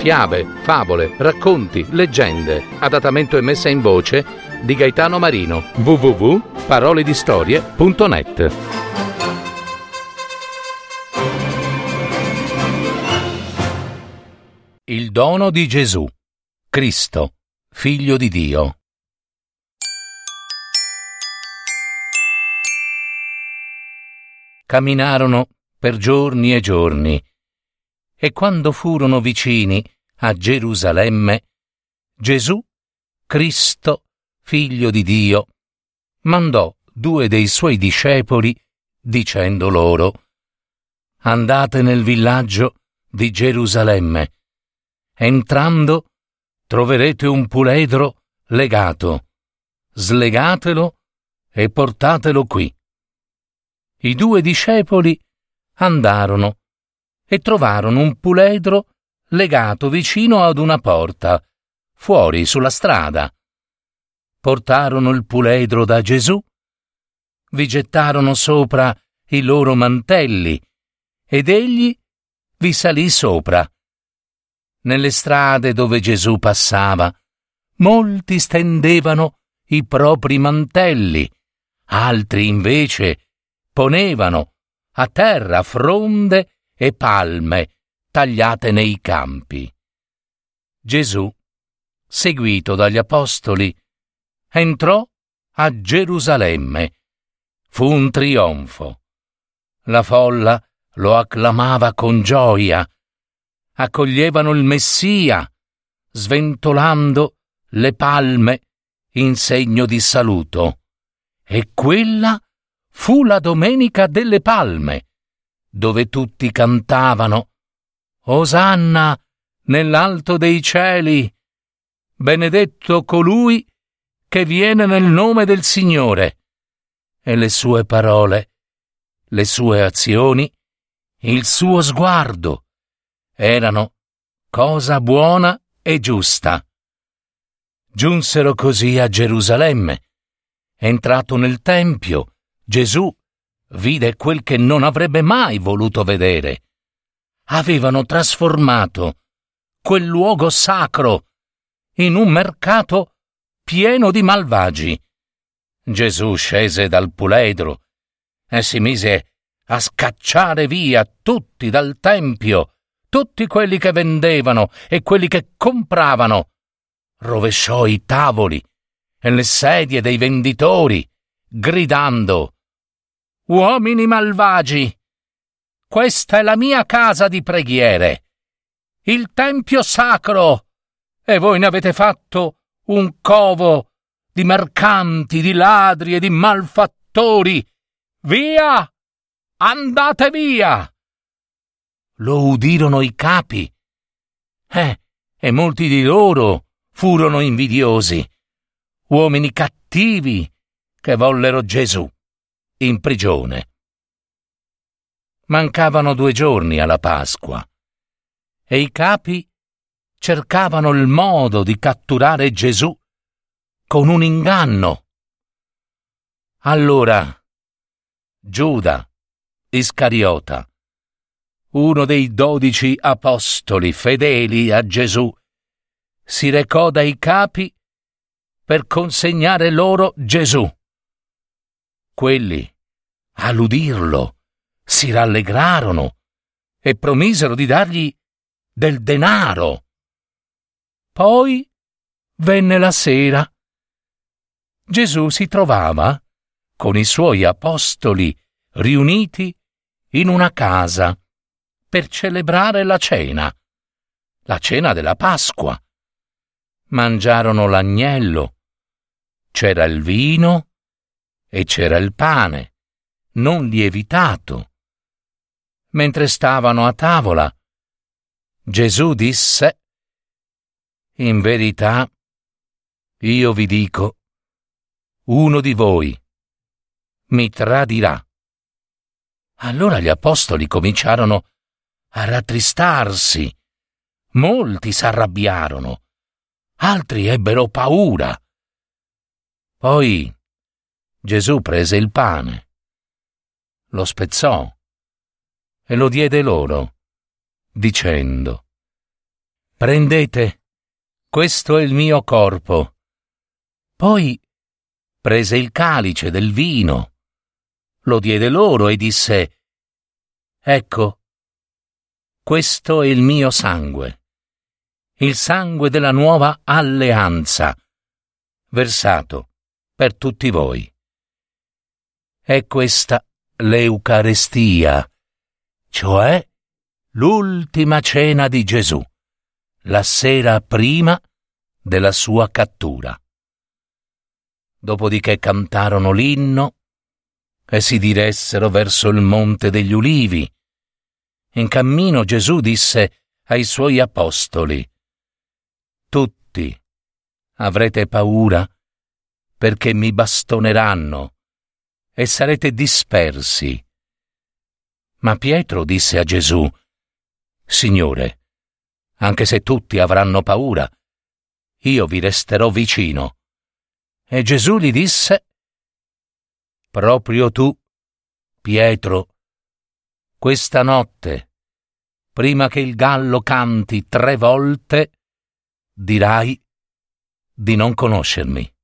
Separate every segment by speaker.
Speaker 1: fiabe, favole, racconti, leggende. Adattamento e messa in voce di Gaetano Marino. www.paroledistorie.net Il dono di Gesù, Cristo, Figlio di Dio. Camminarono per giorni e giorni, e quando furono vicini a Gerusalemme, Gesù, Cristo, Figlio di Dio, mandò due dei suoi discepoli dicendo loro, Andate nel villaggio di Gerusalemme. Entrando troverete un puledro legato. Slegatelo e portatelo qui. I due discepoli andarono e trovarono un puledro legato vicino ad una porta, fuori sulla strada. Portarono il puledro da Gesù, vi gettarono sopra i loro mantelli ed egli vi salì sopra. Nelle strade dove Gesù passava, molti stendevano i propri mantelli, altri invece ponevano a terra fronde e palme tagliate nei campi. Gesù, seguito dagli apostoli, entrò a Gerusalemme. Fu un trionfo. La folla lo acclamava con gioia. Accoglievano il Messia, sventolando le palme in segno di saluto. E quella fu la Domenica delle Palme, dove tutti cantavano Osanna nell'alto dei cieli, benedetto colui che viene nel nome del Signore. E le sue parole, le sue azioni, il suo sguardo erano cosa buona e giusta. Giunsero così a Gerusalemme. Entrato nel Tempio, Gesù vide quel che non avrebbe mai voluto vedere. Avevano trasformato quel luogo sacro in un mercato pieno di malvagi. Gesù scese dal puledro e si mise a scacciare via tutti dal Tempio, tutti quelli che vendevano e quelli che compravano. Rovesciò i tavoli e le sedie dei venditori, gridando Uomini malvagi, questa è la mia casa di preghiere, il tempio sacro, e voi ne avete fatto un covo di mercanti, di ladri e di malfattori. Via! Andate via! Lo udirono i capi. Eh, e molti di loro furono invidiosi, uomini cattivi che vollero Gesù in prigione. Mancavano due giorni alla Pasqua e i capi cercavano il modo di catturare Gesù con un inganno. Allora Giuda Iscariota, uno dei dodici apostoli fedeli a Gesù, si recò dai capi per consegnare loro Gesù Quelli, all'udirlo, si rallegrarono e promisero di dargli del denaro. Poi venne la sera. Gesù si trovava con i suoi apostoli riuniti in una casa per celebrare la cena, la cena della Pasqua. Mangiarono l'agnello, c'era il vino e c'era il pane, non lievitato. Mentre stavano a tavola, Gesù disse, In verità, io vi dico, uno di voi mi tradirà. Allora gli apostoli cominciarono a rattristarsi. Molti s'arrabbiarono, altri ebbero paura. Poi Gesù prese il pane, lo spezzò e lo diede loro, dicendo, Prendete, questo è il mio corpo. Poi prese il calice del vino, lo diede loro e disse, Ecco, questo è il mio sangue, il sangue della nuova alleanza, versato per tutti voi. È questa l'Eucarestia, cioè l'ultima cena di Gesù, la sera prima della sua cattura. Dopodiché cantarono l'inno e si diressero verso il monte degli ulivi. In cammino Gesù disse ai suoi apostoli, Tutti avrete paura perché mi bastoneranno e sarete dispersi. Ma Pietro disse a Gesù, Signore, anche se tutti avranno paura, io vi resterò vicino. E Gesù gli disse, Proprio tu, Pietro, questa notte, prima che il gallo canti tre volte, dirai di non conoscermi.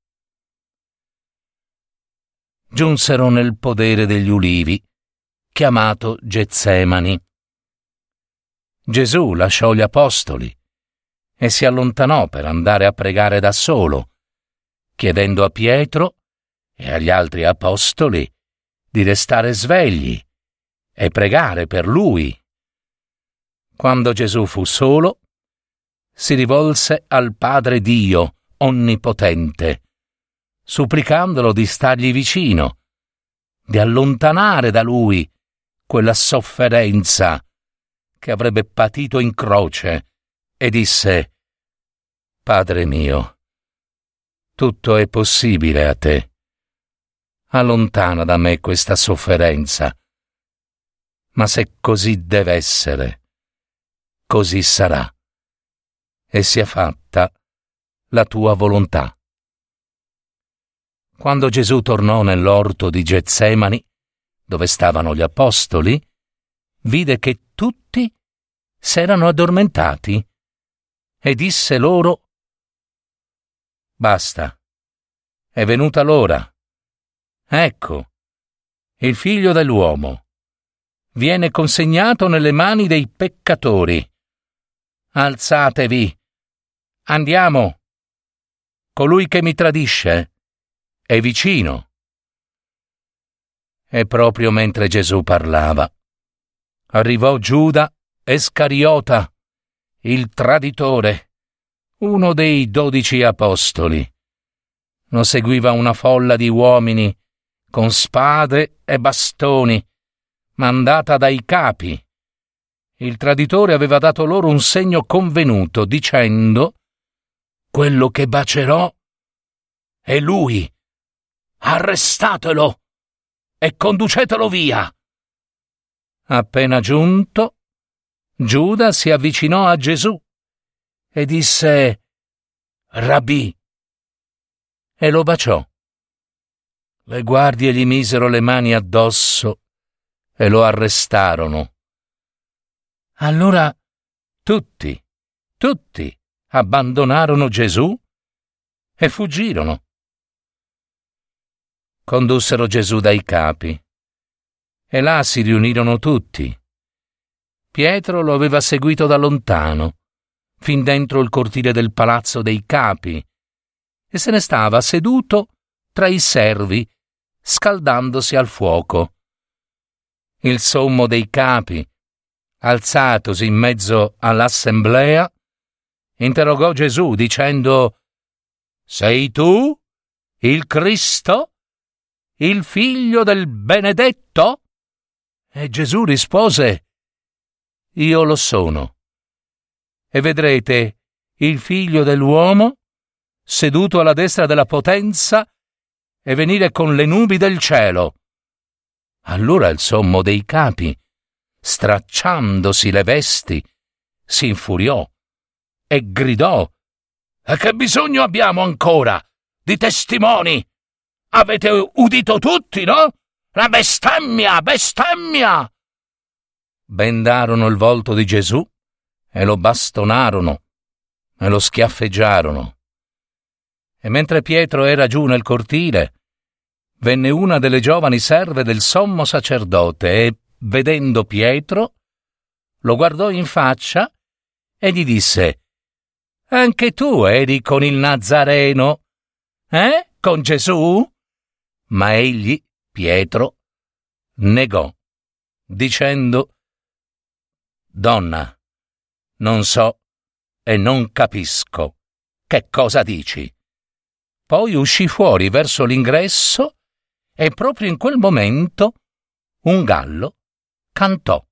Speaker 1: Giunsero nel podere degli ulivi, chiamato Getsemani. Gesù lasciò gli apostoli e si allontanò per andare a pregare da solo chiedendo a Pietro e agli altri apostoli di restare svegli e pregare per lui. Quando Gesù fu solo, si rivolse al Padre Dio Onnipotente, supplicandolo di stargli vicino, di allontanare da lui quella sofferenza che avrebbe patito in croce, e disse, Padre mio, tutto è possibile a te. Allontana da me questa sofferenza. Ma se così deve essere, così sarà. E sia fatta la tua volontà. Quando Gesù tornò nell'orto di Getsemani, dove stavano gli apostoli, vide che tutti s'erano addormentati e disse loro Basta. È venuta l'ora. Ecco, il figlio dell'uomo. Viene consegnato nelle mani dei peccatori. Alzatevi. Andiamo. Colui che mi tradisce è vicino. E proprio mentre Gesù parlava, arrivò Giuda Escariota, il traditore uno dei dodici apostoli. Lo seguiva una folla di uomini con spade e bastoni, mandata dai capi. Il traditore aveva dato loro un segno convenuto, dicendo Quello che bacerò è lui. Arrestatelo e conducetelo via. Appena giunto, Giuda si avvicinò a Gesù e disse Rabbi e lo baciò. Le guardie gli misero le mani addosso e lo arrestarono. Allora tutti, tutti abbandonarono Gesù e fuggirono. Condussero Gesù dai capi e là si riunirono tutti. Pietro lo aveva seguito da lontano fin dentro il cortile del palazzo dei capi, e se ne stava seduto tra i servi, scaldandosi al fuoco. Il sommo dei capi, alzatosi in mezzo all'assemblea, interrogò Gesù dicendo Sei tu il Cristo, il figlio del benedetto? E Gesù rispose Io lo sono e vedrete il figlio dell'uomo seduto alla destra della potenza e venire con le nubi del cielo. Allora il sommo dei capi, stracciandosi le vesti, si infuriò e gridò che bisogno abbiamo ancora di testimoni? Avete udito tutti, no? La bestemmia, bestemmia! Bendarono il volto di Gesù e lo bastonarono e lo schiaffeggiarono. E mentre Pietro era giù nel cortile, venne una delle giovani serve del sommo sacerdote e, vedendo Pietro, lo guardò in faccia e gli disse Anche tu eri con il Nazareno? Eh? Con Gesù? Ma egli, Pietro, negò, dicendo Donna, non so e non capisco che cosa dici. Poi uscì fuori verso l'ingresso e proprio in quel momento un gallo cantò.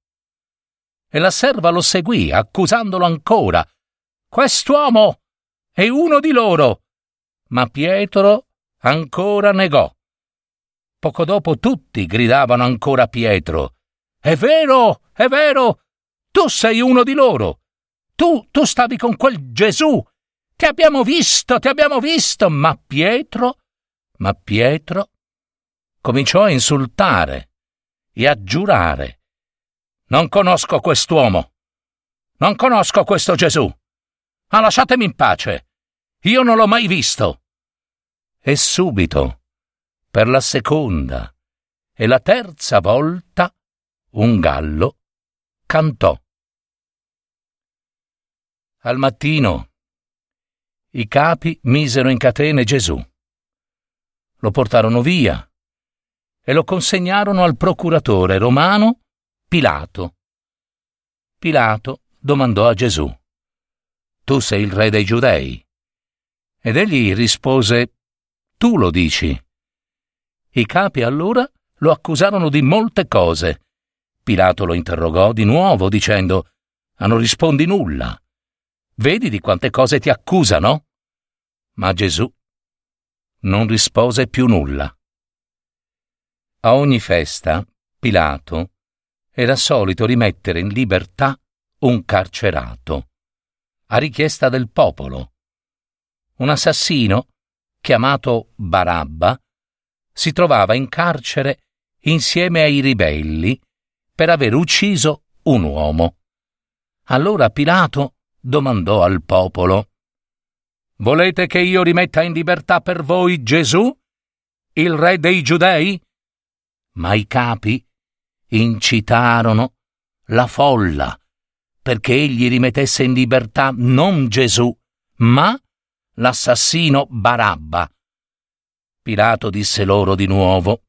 Speaker 1: E la serva lo seguì, accusandolo ancora. Quest'uomo è uno di loro. Ma Pietro ancora negò. Poco dopo tutti gridavano ancora Pietro. È vero, è vero, tu sei uno di loro. Tu, tu stavi con quel Gesù. Ti abbiamo visto, ti abbiamo visto. Ma Pietro, ma Pietro cominciò a insultare e a giurare. Non conosco quest'uomo. Non conosco questo Gesù. Ma lasciatemi in pace. Io non l'ho mai visto. E subito, per la seconda e la terza volta, un gallo cantò. Al mattino i capi misero in catene Gesù. Lo portarono via e lo consegnarono al procuratore romano Pilato. Pilato domandò a Gesù, Tu sei il re dei giudei? Ed egli rispose, Tu lo dici. I capi allora lo accusarono di molte cose. Pilato lo interrogò di nuovo dicendo, Ma non rispondi nulla. Vedi di quante cose ti accusano? Ma Gesù non rispose più nulla. A ogni festa, Pilato era solito rimettere in libertà un carcerato, a richiesta del popolo. Un assassino, chiamato Barabba, si trovava in carcere insieme ai ribelli per aver ucciso un uomo. Allora Pilato domandò al popolo. Volete che io rimetta in libertà per voi Gesù, il re dei giudei? Ma i capi incitarono la folla perché egli rimettesse in libertà non Gesù, ma l'assassino Barabba. Pilato disse loro di nuovo,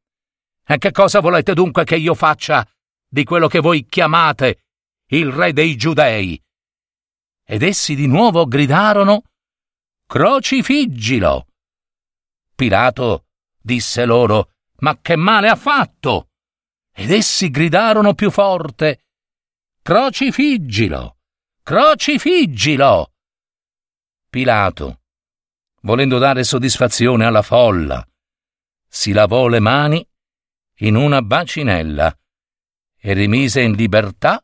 Speaker 1: E che cosa volete dunque che io faccia di quello che voi chiamate il re dei giudei? ed essi di nuovo gridarono Crocifiggilo. Pilato disse loro Ma che male ha fatto? Ed essi gridarono più forte Crocifiggilo. Crocifiggilo. Pilato, volendo dare soddisfazione alla folla, si lavò le mani in una bacinella e rimise in libertà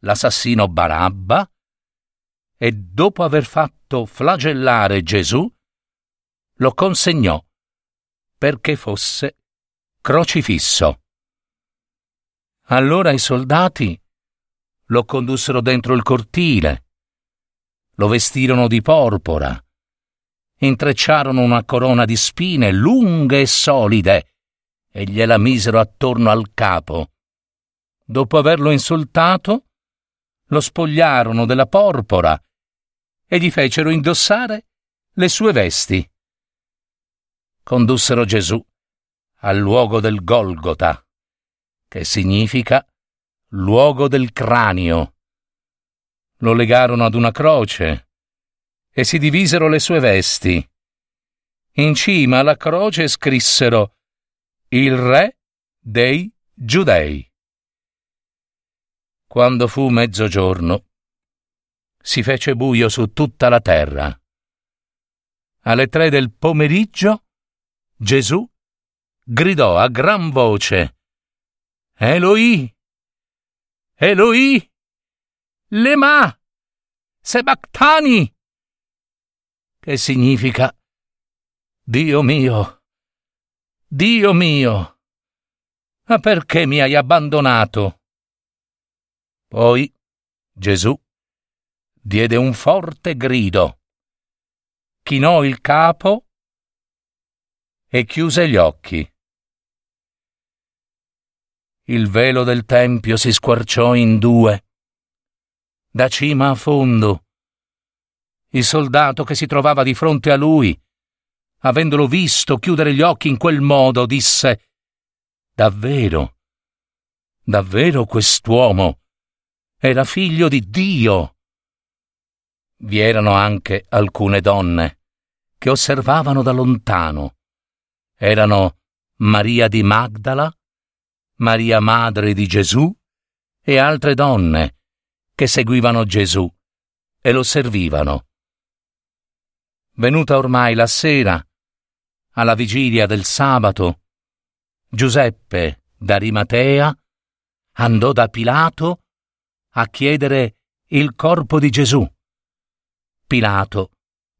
Speaker 1: l'assassino Barabba e dopo aver fatto flagellare Gesù, lo consegnò perché fosse crocifisso. Allora i soldati lo condussero dentro il cortile, lo vestirono di porpora, intrecciarono una corona di spine lunghe e solide e gliela misero attorno al capo. Dopo averlo insultato, lo spogliarono della porpora e gli fecero indossare le sue vesti. Condussero Gesù al luogo del Golgota, che significa luogo del cranio. Lo legarono ad una croce e si divisero le sue vesti. In cima alla croce scrissero Il Re dei Giudei. Quando fu mezzogiorno, si fece buio su tutta la terra. Alle tre del pomeriggio Gesù gridò a gran voce Eloi, Eloi, lema, sebactani, che significa Dio mio, Dio mio, ma perché mi hai abbandonato? Poi Gesù diede un forte grido chinò il capo e chiuse gli occhi. Il velo del tempio si squarciò in due. Da cima a fondo. Il soldato che si trovava di fronte a lui, avendolo visto chiudere gli occhi in quel modo, disse Davvero, davvero quest'uomo era figlio di Dio. Vi erano anche alcune donne che osservavano da lontano. Erano Maria di Magdala, Maria madre di Gesù e altre donne che seguivano Gesù e lo servivano. Venuta ormai la sera, alla vigilia del sabato, Giuseppe d'Arimatea andò da Pilato a chiedere il corpo di Gesù. Pilato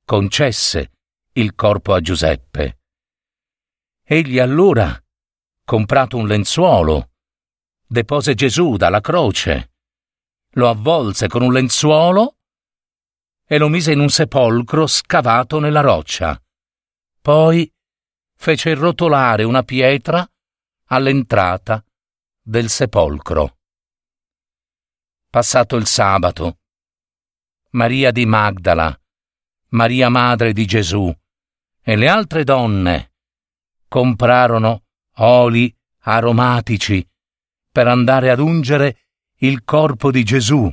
Speaker 1: concesse il corpo a Giuseppe. Egli allora comprato un lenzuolo, depose Gesù dalla croce, lo avvolse con un lenzuolo e lo mise in un sepolcro scavato nella roccia. Poi fece rotolare una pietra all'entrata del sepolcro. Passato il sabato, Maria di Magdala, Maria madre di Gesù e le altre donne comprarono oli aromatici per andare ad ungere il corpo di Gesù.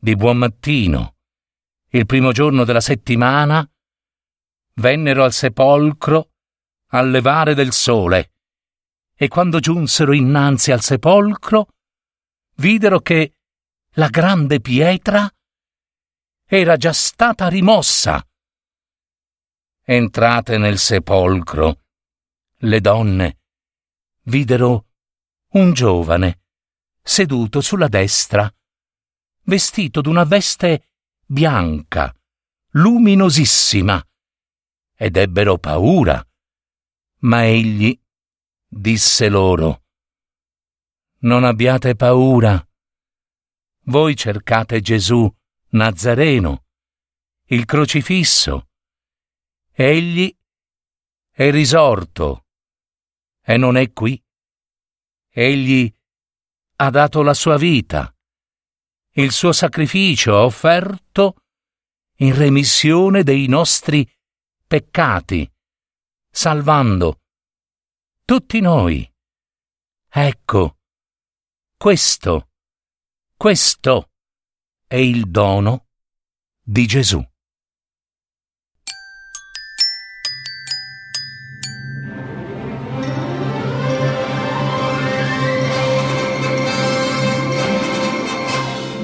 Speaker 1: Di buon mattino, il primo giorno della settimana, vennero al sepolcro al levare del sole e quando giunsero innanzi al sepolcro, videro che la grande pietra era già stata rimossa. Entrate nel sepolcro, le donne videro un giovane seduto sulla destra, vestito d'una veste bianca, luminosissima, ed ebbero paura. Ma egli disse loro, Non abbiate paura. Voi cercate Gesù Nazareno, il crocifisso. Egli è risorto e non è qui. Egli ha dato la sua vita, il suo sacrificio offerto in remissione dei nostri peccati, salvando tutti noi. Ecco, questo, questo è il dono di Gesù.